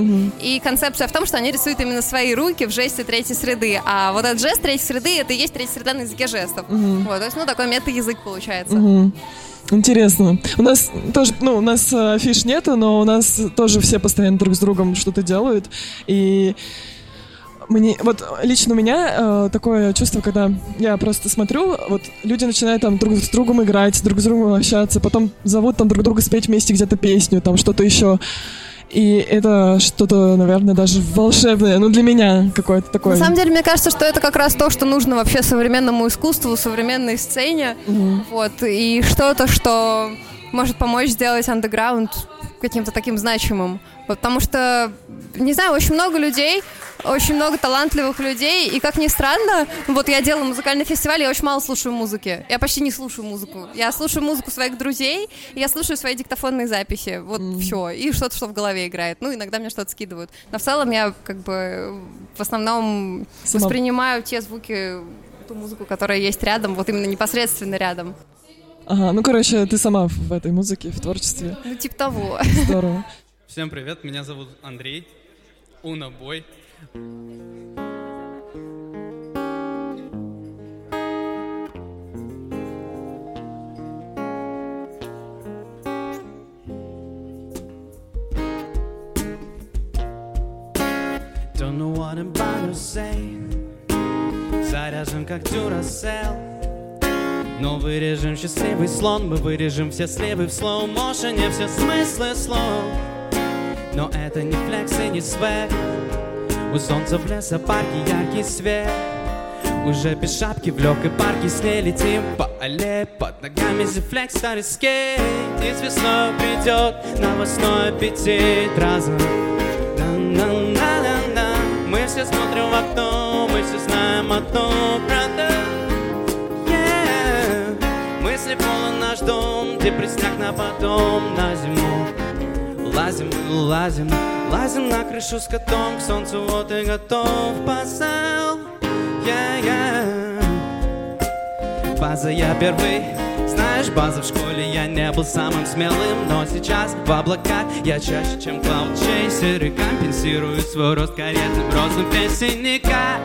И концепция в том, что они рисуют именно свои руки в жесте третьей среды. А вот этот жест третьей среды это и есть третья среда на языке жестов. Вот, то есть, ну, такой мета-язык получается. Мгм. Интересно. У нас тоже, ну, у нас э, афиш нету, но у нас тоже все постоянно друг с другом что-то делают. И мне, вот лично у меня э, такое чувство, когда я просто смотрю, вот люди начинают там друг с другом играть, друг с другом общаться, потом зовут там друг друга спеть вместе где-то песню, там что-то еще. И это что-то, наверное, даже волшебное, ну, для меня какое-то такое. На самом деле, мне кажется, что это как раз то, что нужно вообще современному искусству, современной сцене. Вот, и что-то, что может помочь сделать андеграунд каким-то таким значимым. Вот, потому что, не знаю, очень много людей, очень много талантливых людей, и как ни странно, вот я делаю музыкальный фестиваль, я очень мало слушаю музыки. Я почти не слушаю музыку. Я слушаю музыку своих друзей, я слушаю свои диктофонные записи. Вот все. И что-то, что в голове играет. Ну, иногда мне что-то скидывают. Но в целом я как бы в основном Сама- воспринимаю те звуки, ту музыку, которая есть рядом, вот именно непосредственно рядом. Ага, ну, короче, ты сама в этой музыке, в творчестве. Ну, типа того. Здорово. Всем привет, меня зовут Андрей. Унабой. Don't know what I'm about to say Заряжен как дюрасел Но вырежем счастливый слон Мы вырежем все сливы в слоу-мошене Все смыслы слов. Но это не флекс и не свек У солнца в лесопарке яркий свет. Уже без шапки в легкой парке с ней летим по аллее. Под ногами зефлекс старый скейт. И весной придет новостной аппетит. Разом. Да-на-на-на-на. Мы все смотрим в окно, мы все знаем одно, правда? Наш дом, депресняк на потом, на зиму. Лазим, лазим, лазим на крышу с котом, к солнцу вот и готов посел. Yeah, yeah. База я первый, знаешь, база в школе я не был самым смелым, но сейчас в облаках я чаще, чем клауд-чейсер и компенсирую свой рост каретным розовым песенника.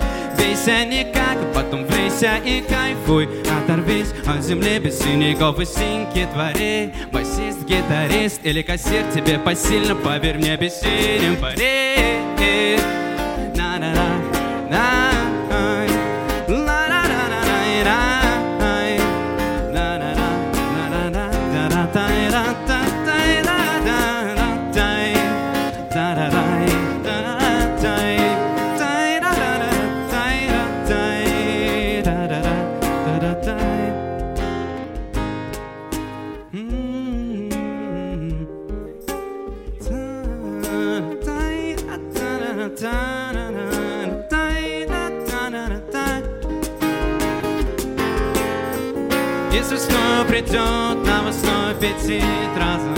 Бейся никак, а потом влейся и кайфуй. Оторвись от земли без синяков и синьки твори Басист, гитарист или кассир тебе посильно Поверь мне, бессилен пари Если снова придет новостной аппетит разом.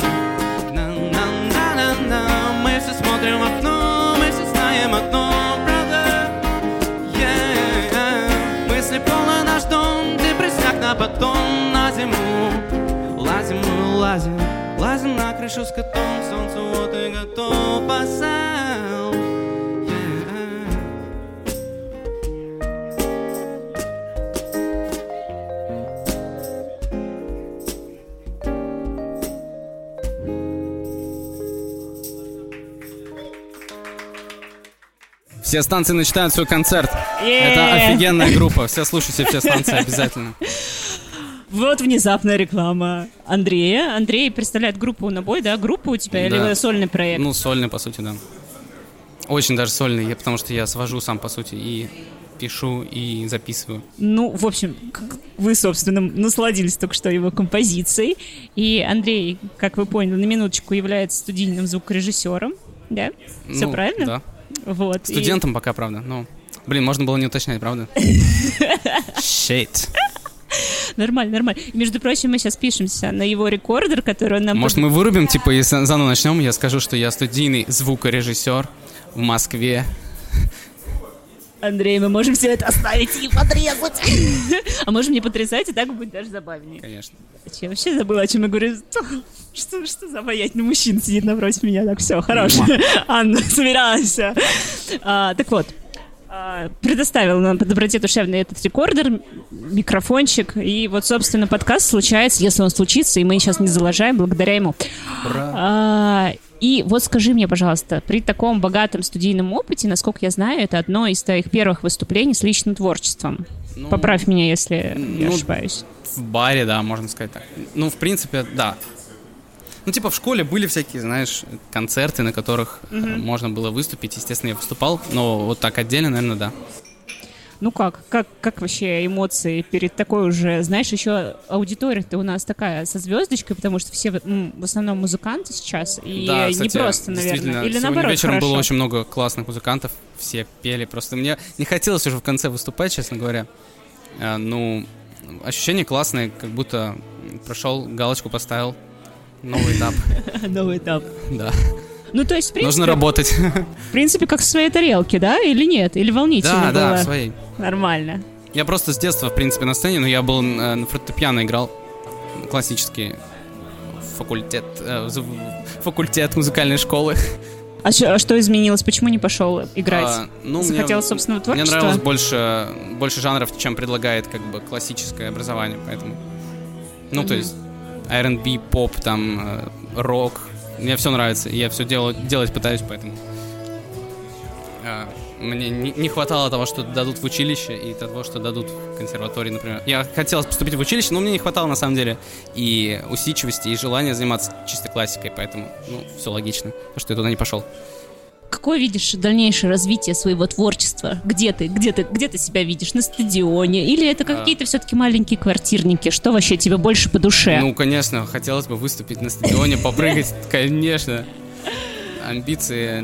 Мы все смотрим в окно, мы все знаем одно, правда. Мысли полны наш дом, депресняк на потом, на зиму. Лазим, мы лазим, лазим на крышу с котом Солнцу вот и готов посел Все станции начинают свой концерт. Это офигенная группа. Все слушайте все станции обязательно. Вот внезапная реклама Андрея. Андрей представляет группу на бой, да? Группа у тебя Да. или сольный проект? Ну, сольный, по сути, да. Очень даже сольный, я- потому что я свожу сам, по сути, и пишу, и записываю. Ну, в общем, вы, собственно, насладились только что его композицией. И Андрей, как вы поняли, на минуточку является студийным звукорежиссером. Да? Все Ну, правильно? Да. Вот. и- Студентом пока, правда. Ну, блин, можно было не уточнять, правда? Shit. Нормально, нормально. И, между прочим, мы сейчас пишемся на его рекордер, который он нам... Может, мы вырубим, типа, и за- заново начнем? Я скажу, что я студийный звукорежиссер в Москве. Андрей, мы можем все это оставить и подрезать. А можем не подрезать, и так будет даже забавнее. Конечно. Я вообще забыла, о чем я говорю. Что, что за обаятельный мужчина сидит напротив меня? Так, все, хорош. Анна, собирайся. А, так вот, а, предоставил нам по доброте душевной этот рекордер, микрофончик, и вот, собственно, подкаст случается, если он случится, и мы сейчас не залажаем, благодаря ему. А, и вот скажи мне, пожалуйста, при таком богатом студийном опыте, насколько я знаю, это одно из твоих первых выступлений с личным творчеством. Ну, Поправь меня, если я ну, ошибаюсь. В баре, да, можно сказать так. Ну, в принципе, да. Ну, типа, в школе были всякие, знаешь, концерты, на которых э, можно было выступить. Естественно, я выступал, но вот так отдельно, наверное, да. Ну как, как, как вообще эмоции перед такой уже, знаешь, еще аудитория-то у нас такая со звездочкой, потому что все в основном музыканты сейчас, и да, не кстати, просто, наверное, или наоборот вечером хорошо. было очень много классных музыкантов, все пели. Просто мне не хотелось уже в конце выступать, честно говоря. А, ну, ощущение классное, как будто прошел, галочку поставил. Новый этап, Новый этап. да. Ну то есть, в принципе, Нужно работать. в принципе, как в своей тарелке, да, или нет? Или волнительно Да, было? да, в своей. Нормально. Я просто с детства, в принципе, на сцене, но я был э, на фортепиано играл классический факультет, э, факультет музыкальной школы. А, чё- а что изменилось? Почему не пошел играть? А, ну, мне- Захотел собственного Мне творчества? нравилось больше, больше жанров, чем предлагает как бы классическое образование, поэтому... Ну, то есть R&B, поп, там, э, рок. Мне все нравится, я все делаю, делать пытаюсь, поэтому... э, Мне не, хватало того, что дадут в училище, и того, что дадут в консерватории, например. Я хотел поступить в училище, но мне не хватало, на самом деле, и усидчивости, и желания заниматься чистой классикой, поэтому, ну, все логично, то, что я туда не пошел. Какое видишь дальнейшее развитие своего творчества? Где ты? Где ты? Где ты себя видишь? На стадионе? Или это какие-то все-таки маленькие квартирники? Что вообще тебе больше по душе? Ну, конечно, хотелось бы выступить на стадионе, попрыгать, конечно. Амбиции,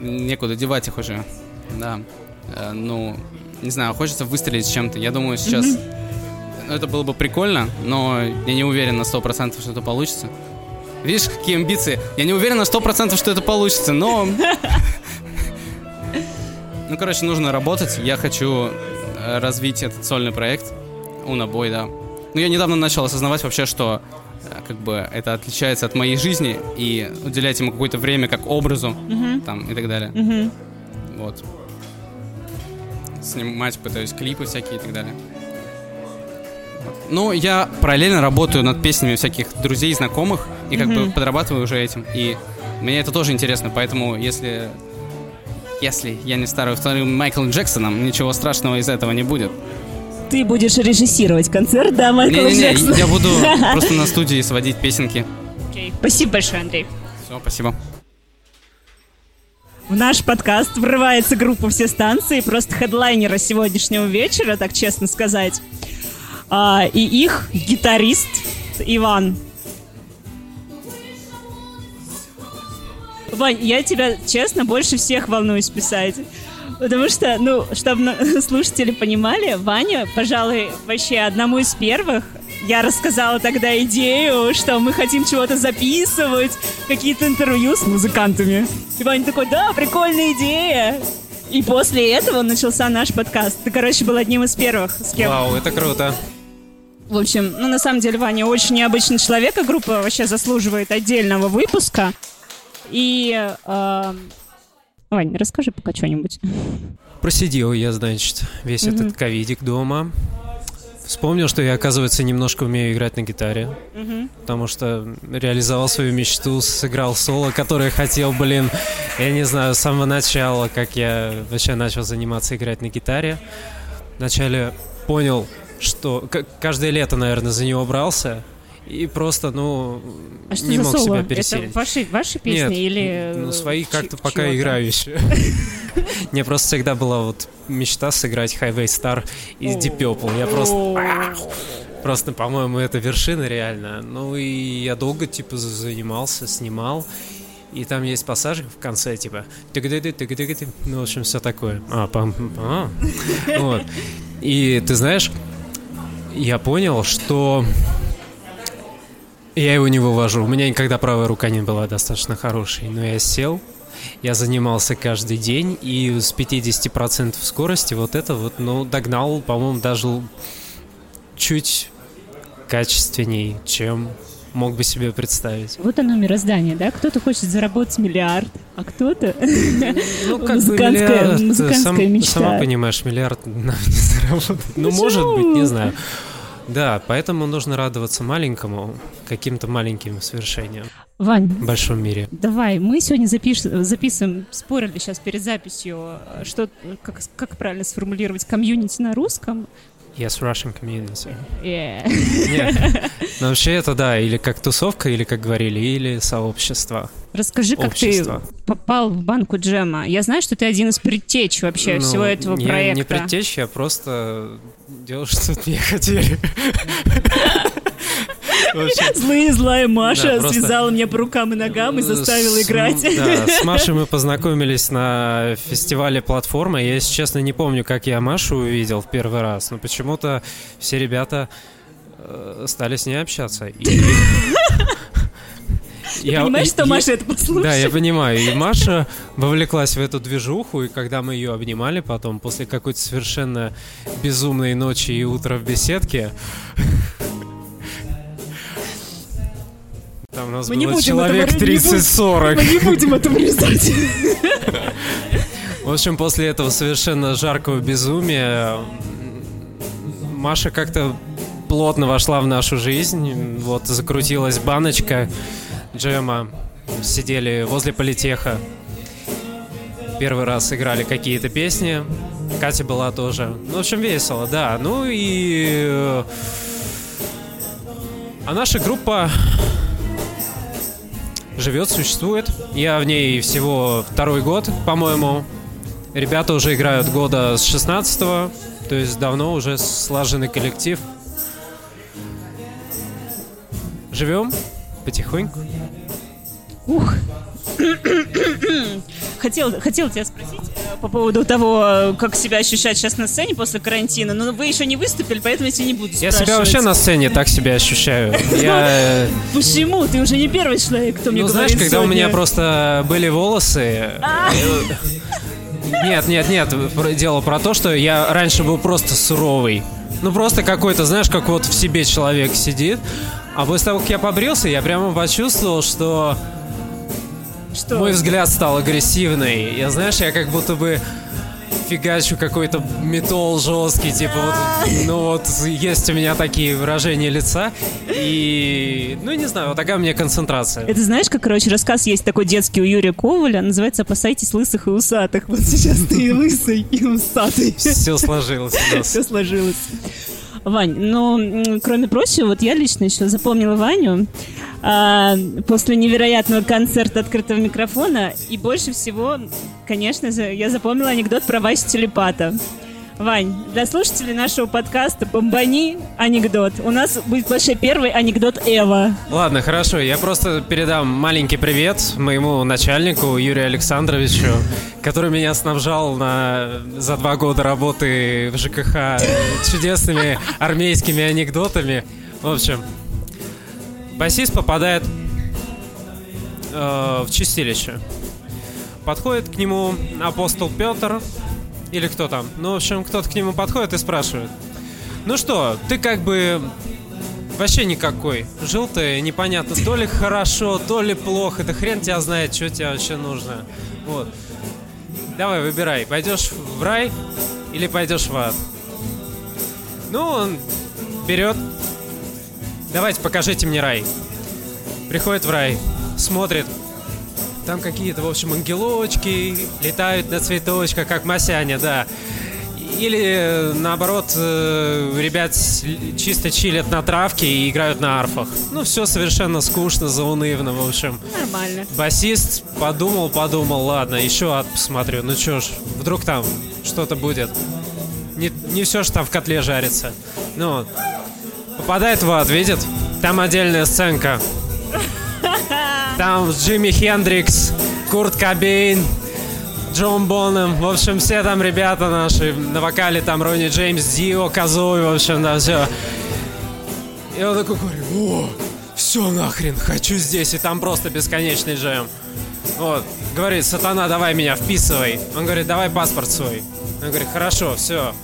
некуда девать их уже. Да. Э, Ну, не знаю, хочется выстрелить с чем-то. Я думаю, сейчас это было бы прикольно, но я не уверен на 100%, что это получится. Видишь, какие амбиции? Я не уверен на 100%, что это получится, но... Ну, короче, нужно работать. Я хочу э, развить этот сольный проект. Унабой, да. Ну, я недавно начал осознавать вообще, что э, как бы это отличается от моей жизни, и уделять ему какое-то время как образу, там, и так далее. Мгм. Вот. Снимать пытаюсь клипы всякие и так далее. Ну, я параллельно работаю над песнями всяких друзей, знакомых, и как бы Мгм. подрабатываю уже этим. И мне это тоже интересно, поэтому если... Если я не старую вторым Майклом Джексоном, ничего страшного из этого не будет. Ты будешь режиссировать концерт, да, Майкла Не-не-не, Джексона? я буду просто на студии сводить песенки. Окей. Спасибо большое, Андрей. Все, спасибо. В наш подкаст врывается группа «Все станции», просто хедлайнера сегодняшнего вечера, так честно сказать. А, и их гитарист Иван. Вань, я тебя, честно, больше всех волнуюсь писать. Потому что, ну, чтобы слушатели понимали, Ваня, пожалуй, вообще одному из первых я рассказала тогда идею, что мы хотим чего-то записывать, какие-то интервью с музыкантами. И Ваня такой, да, прикольная идея. И после этого начался наш подкаст. Ты, короче, был одним из первых, с кем... Вау, это круто. В общем, ну, на самом деле, Ваня очень необычный человек, и группа вообще заслуживает отдельного выпуска. И... э, Вань, расскажи пока что-нибудь. Просидел я, значит, весь этот ковидик дома. Вспомнил, что я, оказывается, немножко умею играть на гитаре. Потому что реализовал свою мечту, сыграл соло, которое хотел, блин, я не знаю, с самого начала, как я вообще начал заниматься играть на гитаре. Вначале понял, что каждое лето, наверное, за него брался. И просто, ну, А что не мог соло? себя Это пересилить. ваши, ваши песни Нет, или... ну, свои чи- как-то пока играю еще. Мне просто всегда была вот мечта сыграть Highway Star из Deep Purple. Я просто... Просто, по-моему, это вершина реально. Ну и я долго, типа, за- занимался, снимал. И там есть пассажи в конце, типа... Ну, в общем, все такое. А, пам а. Вот. И ты знаешь, я понял, что я его не вывожу. У меня никогда правая рука не была достаточно хорошей. Но я сел, я занимался каждый день, и с 50% скорости вот это вот, ну, догнал, по-моему, даже чуть качественней, чем мог бы себе представить. Вот оно мироздание, да? Кто-то хочет заработать миллиард, а кто-то... Ну, как бы Музыкантская- миллиард, музыкантская сам- мечта. Сама понимаешь, миллиард нам не заработать. Ну, может быть, не знаю. Да, поэтому нужно радоваться маленькому, каким-то маленьким свершениям Вань, в большом мире. давай, мы сегодня запиш- записываем, спорили сейчас перед записью, что, как, как правильно сформулировать, комьюнити на русском. Yes, Russian community. Yeah. Нет. Но вообще это да, или как тусовка, или как говорили, или сообщество. Расскажи, как Общество. ты попал в банку джема. Я знаю, что ты один из предтеч вообще Ну, всего этого я проекта. не предтечь, я просто делал, что меня хотели. Злые злая Маша Да, связала меня по рукам и ногам и заставила С- играть. Да, с Машей мы познакомились на фестивале «Платформа». Я, если честно, не помню, как я Машу увидел в первый раз, но почему-то все ребята э, стали с ней общаться. И- Я- Понимаешь, что и- Маша это послушает? Да, я понимаю. И Маша вовлеклась в эту движуху, и когда мы ее обнимали потом, после какой-то совершенно безумной ночи и утра в беседке, там у нас Мы не было будем человек это вырезать, не 30-40. Мы не будем это вырезать. В общем, после этого совершенно жаркого безумия Маша как-то плотно вошла в нашу жизнь. Вот закрутилась баночка джема. Сидели возле политеха. Первый раз играли какие-то песни. Катя была тоже. Ну, в общем, весело, да. Ну и... э, А наша группа живет, существует. Я в ней всего второй год, по-моему. Ребята уже играют года с 16-го, то есть давно уже слаженный коллектив. Живем потихоньку. Ух. Хотел, хотел тебя спросить по по поводу того, как себя ощущать сейчас на сцене после карантина, но вы еще не выступили, поэтому я тебя не буду Я спрашивать. себя вообще на сцене так себя ощущаю. Я... Почему? Ты уже не первый человек, кто мне Ну, говорит знаешь, когда у меня просто были волосы... А. Нет, нет, нет, дело про то, что я раньше был просто суровый. Ну, просто какой-то, знаешь, как вот в себе человек сидит. А после того, как я побрился, я прямо почувствовал, что Что? мой взгляд стал агрессивный. Я, знаешь, я как будто бы фигачу какой-то металл жесткий, типа вот, ну вот есть у меня такие выражения лица, и, ну не знаю, вот такая у меня концентрация. Это знаешь, как, короче, рассказ есть такой детский у Юрия Коваля, называется «Опасайтесь лысых и усатых». Вот сейчас ты и лысый, и усатый. Все сложилось. Все сложилось. Вань, ну, кроме прочего, вот я лично еще запомнила Ваню а, после невероятного концерта открытого микрофона. И больше всего, конечно, за- я запомнила анекдот про Васю Телепата. Вань, для слушателей нашего подкаста «Бомбани» анекдот. У нас будет вообще первый анекдот Эва. Ладно, хорошо, я просто передам маленький привет моему начальнику Юрию Александровичу, который меня снабжал на... за два года работы в ЖКХ чудесными армейскими анекдотами. В общем, басист попадает э, в чистилище. Подходит к нему апостол Петр, или кто там. Ну, в общем, кто-то к нему подходит и спрашивает. Ну что, ты как бы вообще никакой. Жил ты непонятно, то ли хорошо, то ли плохо. Да хрен тебя знает, что тебе вообще нужно. Вот. Давай, выбирай, пойдешь в рай или пойдешь в ад. Ну, он берет. Давайте, покажите мне рай. Приходит в рай, смотрит. Там какие-то, в общем, ангелочки летают на цветочках, как Масяня, да. Или, э, наоборот, э, ребят чисто чилят на травке и играют на арфах. Ну, все совершенно скучно, заунывно, в общем. Нормально. Басист подумал, подумал, ладно, еще ад посмотрю. Ну чё ж, вдруг там что-то будет. Не, не все же там в котле жарится. Ну, попадает в ад, видит? Там отдельная сценка. Там Джимми Хендрикс, Курт Кобейн, Джон Бонем. В общем, все там ребята наши. На вокале там Ронни Джеймс, Дио, Козой, в общем, да, все. И он такой говорит, о, все нахрен, хочу здесь. И там просто бесконечный джем. Вот. Говорит, сатана, давай меня вписывай. Он говорит, давай паспорт свой. Он говорит, хорошо, все.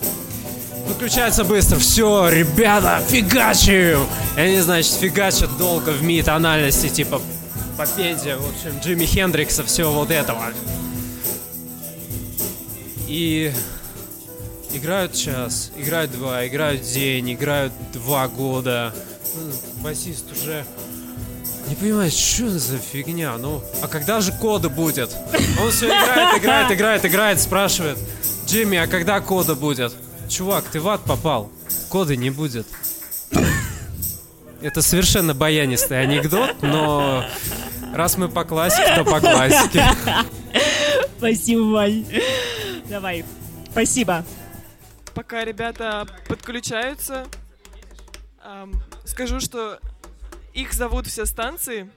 Выключается быстро. Все, ребята, фигачим! И они, значит, фигачат долго в ми тональности, типа по пенде, в общем, Джимми Хендрикса, все вот этого. И играют час, играют два, играют день, играют два года. Ну, Басист уже не понимает, что за фигня. Ну, а когда же кода будет? Он все играет, играет, играет, играет, спрашивает. Джимми, а когда кода будет? Чувак, ты в ад попал. Кода не будет. Это совершенно баянистый анекдот, но раз мы по классике, то по классике. Спасибо, Вань. Давай. Спасибо. Пока ребята подключаются, скажу, что их зовут все станции.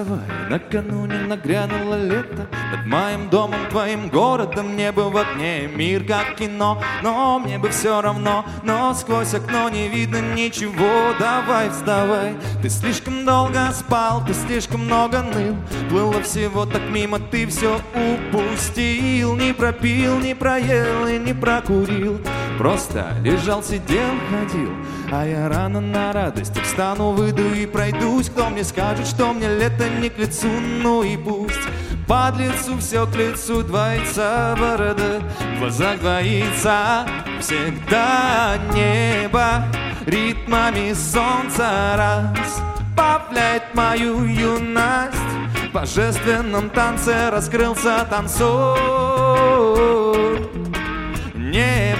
Вставай, накануне нагрянуло лето. Над моим домом, твоим городом, небо в окне Мир как кино, но мне бы все равно. Но сквозь окно не видно ничего. Давай, вставай, ты слишком долго спал Ты слишком много ныл. Плыло всего так мимо, ты все упустил. Не пропил, не проел и не прокурил Просто лежал, сидел, ходил. А я рано на радости встану, выйду и пройдусь. Кто мне скажет, что мне лето не к лицу, ну и пусть Под лицу все к лицу двоится борода. В глазах двоится всегда небо Ритмами солнца. Разбавляет мою юность. В божественном танце раскрылся танцор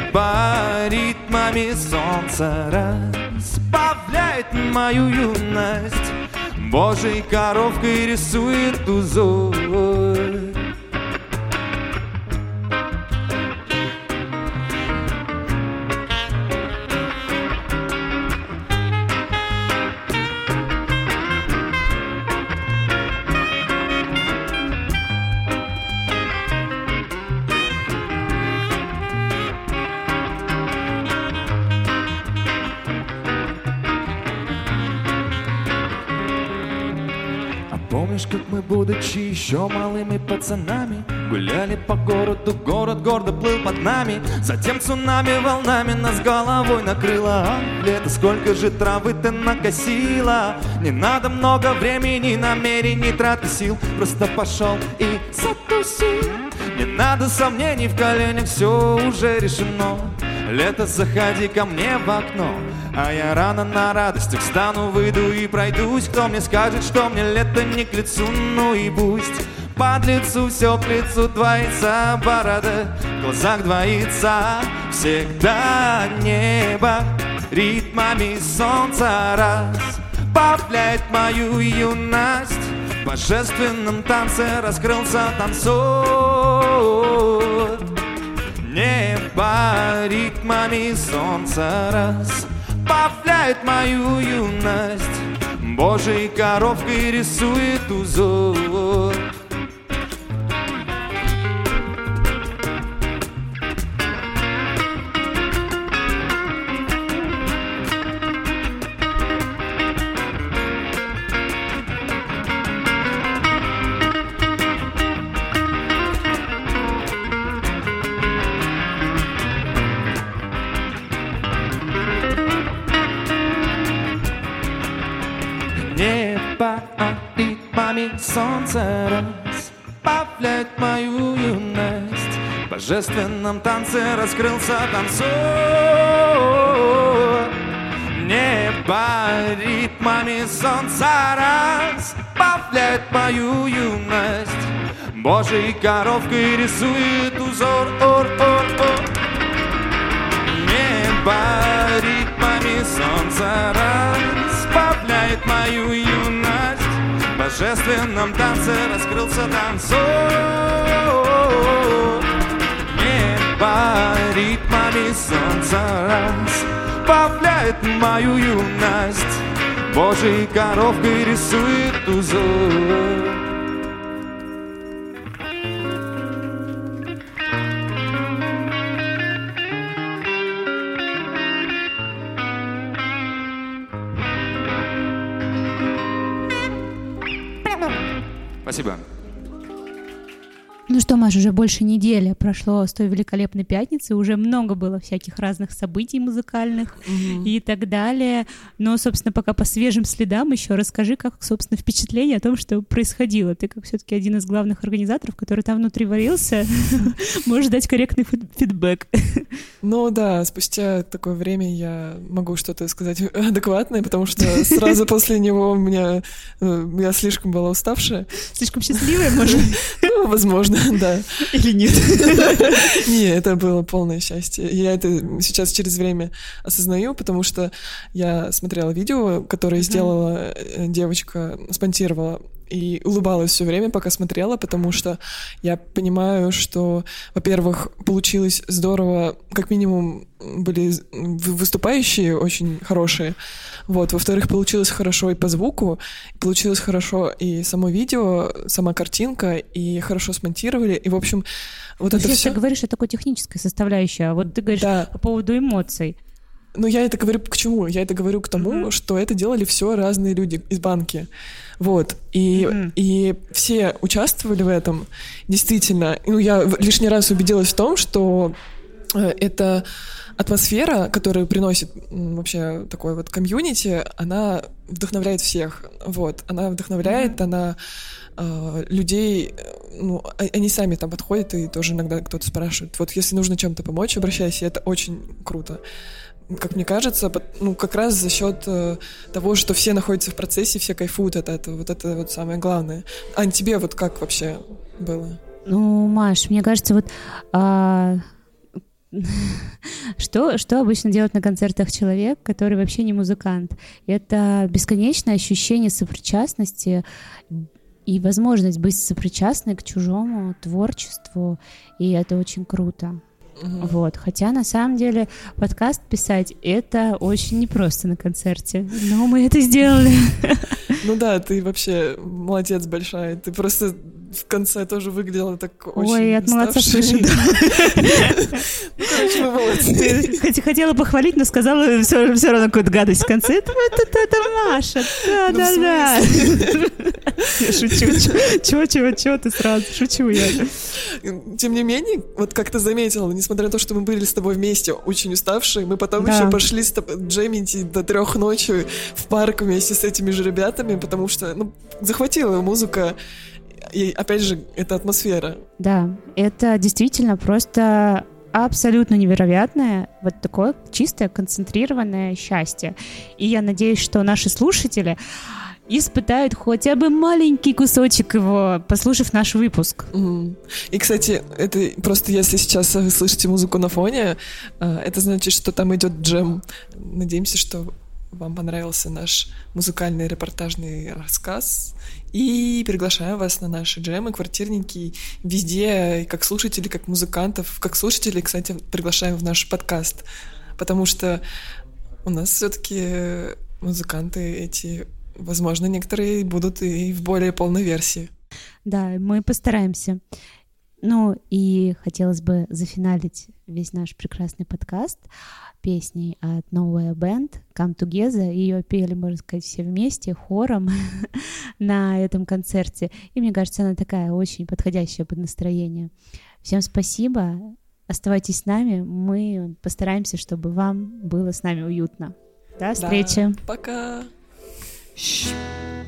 Небо ритмами солнца разбавляет мою юность. Божьей коровкой рисует узор помнишь, как мы, будучи еще малыми пацанами Гуляли по городу, город гордо плыл под нами. Затем цунами волнами нас головой накрыло Лето, сколько же травы ты накосила! Не надо много времени, намерений, траты сил. Просто пошел и затусил Не надо сомнений в коленях, все уже решено. Лето, заходи ко мне в окно а я рано на радостях стану, выйду и пройдусь. Кто мне скажет, что мне лето не к лицу, ну и пусть. Под лицу все к лицу двоится борода В глазах двоится всегда небо. Ритмами солнца разбавляет мою юность. В божественном танце раскрылся танцор. Небо ритмами солнца разбавляет мою юность. Божьей коровкой рисует узор божественном танце раскрылся танцор. Небо ритмами солнца разбавляет мою юность. Божьей коровкой рисует узор ор, ор, ор. Небо ритмами солнца разбавляет мою юность. В божественном танце раскрылся танцор Небо ритмами солнца разбавляет мою юность. Божьей коровкой рисует узор Ну что, Маш, уже больше недели прошло с той великолепной пятницы, уже много было всяких разных событий музыкальных и так далее. Но, собственно, пока по свежим следам еще расскажи, как, собственно, впечатление о том, что происходило. Ты, как все-таки один из главных организаторов, который там внутри варился, можешь дать корректный фид- фидбэк. Ну да, спустя такое время я могу что-то сказать адекватное, потому что сразу после него у меня э, я слишком была уставшая. Слишком счастливая, может? Ну, возможно, да. Или нет? Не, это было полное счастье. Я это сейчас через время осознаю, потому что я смотрела видео, которое сделала э, девочка, спонсировала и улыбалась все время, пока смотрела, потому что я понимаю, что, во-первых, получилось здорово, как минимум были выступающие очень хорошие, вот, во-вторых, получилось хорошо и по звуку, получилось хорошо и само видео, сама картинка, и хорошо смонтировали, и, в общем, вот это Вообще, все... ты говоришь о такой технической составляющей, а вот ты говоришь Да. по поводу эмоций. Ну, я это говорю к чему? Я это говорю к тому, что это делали все разные люди из банки. Вот. И, Мгм. и все участвовали в этом. Действительно. Ну, я лишний раз убедилась в том, что э, эта атмосфера, которую приносит вообще такой вот комьюнити, она вдохновляет всех. Вот. Она вдохновляет, она э, людей, э, ну, а- они сами там подходят, и тоже иногда кто-то спрашивает, вот если нужно чем-то помочь, обращайся, это очень круто как мне кажется, ну, как раз за счет э, того, что все находятся в процессе, все кайфуют от этого. Вот это вот самое главное. Ань, тебе вот как вообще было? Ну, Маш, мне кажется, вот а, что, что обычно делает на концертах человек, который вообще не музыкант? Это бесконечное ощущение сопричастности и возможность быть сопричастной к чужому творчеству, и это очень круто. Вот. Хотя на самом деле подкаст писать это очень непросто на концерте. Но мы это сделали. Ну да, ты вообще молодец большая. Ты просто в конце тоже выглядела так очень Ой, от молодца слышу. Ну, короче, вы молодцы. Хотела похвалить, но сказала все, все равно какую-то гадость в конце. Это, это, это Маша. Да, Ну, да, да. Я шучу. Чего, чего, чего ты сразу? Шучу я. Тем не менее, вот как ты заметила, несмотря на то, что мы были с тобой вместе очень уставшие, мы потом Да. еще пошли с тобой джемить до трех ночи в парк вместе с этими же ребятами, потому что, ну, захватила музыка. И опять же, это атмосфера. Да, это действительно просто абсолютно невероятное, вот такое чистое, концентрированное счастье. И я надеюсь, что наши слушатели испытают хотя бы маленький кусочек его, послушав наш выпуск. Мгм. И, кстати, это просто если сейчас вы слышите музыку на фоне, э, это значит, что там идет джем. Надеемся, что вам понравился наш музыкальный репортажный рассказ. И приглашаем вас на наши джемы, квартирники, везде, как слушателей, как музыкантов. Как слушателей, кстати, приглашаем в наш подкаст. Потому что у нас все-таки музыканты эти, возможно, некоторые будут и в более полной версии. Да, мы постараемся. Ну и хотелось бы зафиналить весь наш прекрасный подкаст песней от Nowhere Band Come Together. Ее пели, можно сказать, все вместе, хором на этом концерте. И мне кажется, она такая очень подходящая под настроение. Всем спасибо. Оставайтесь с нами. Мы постараемся, чтобы вам было с нами уютно. До встречи. Да, пока. He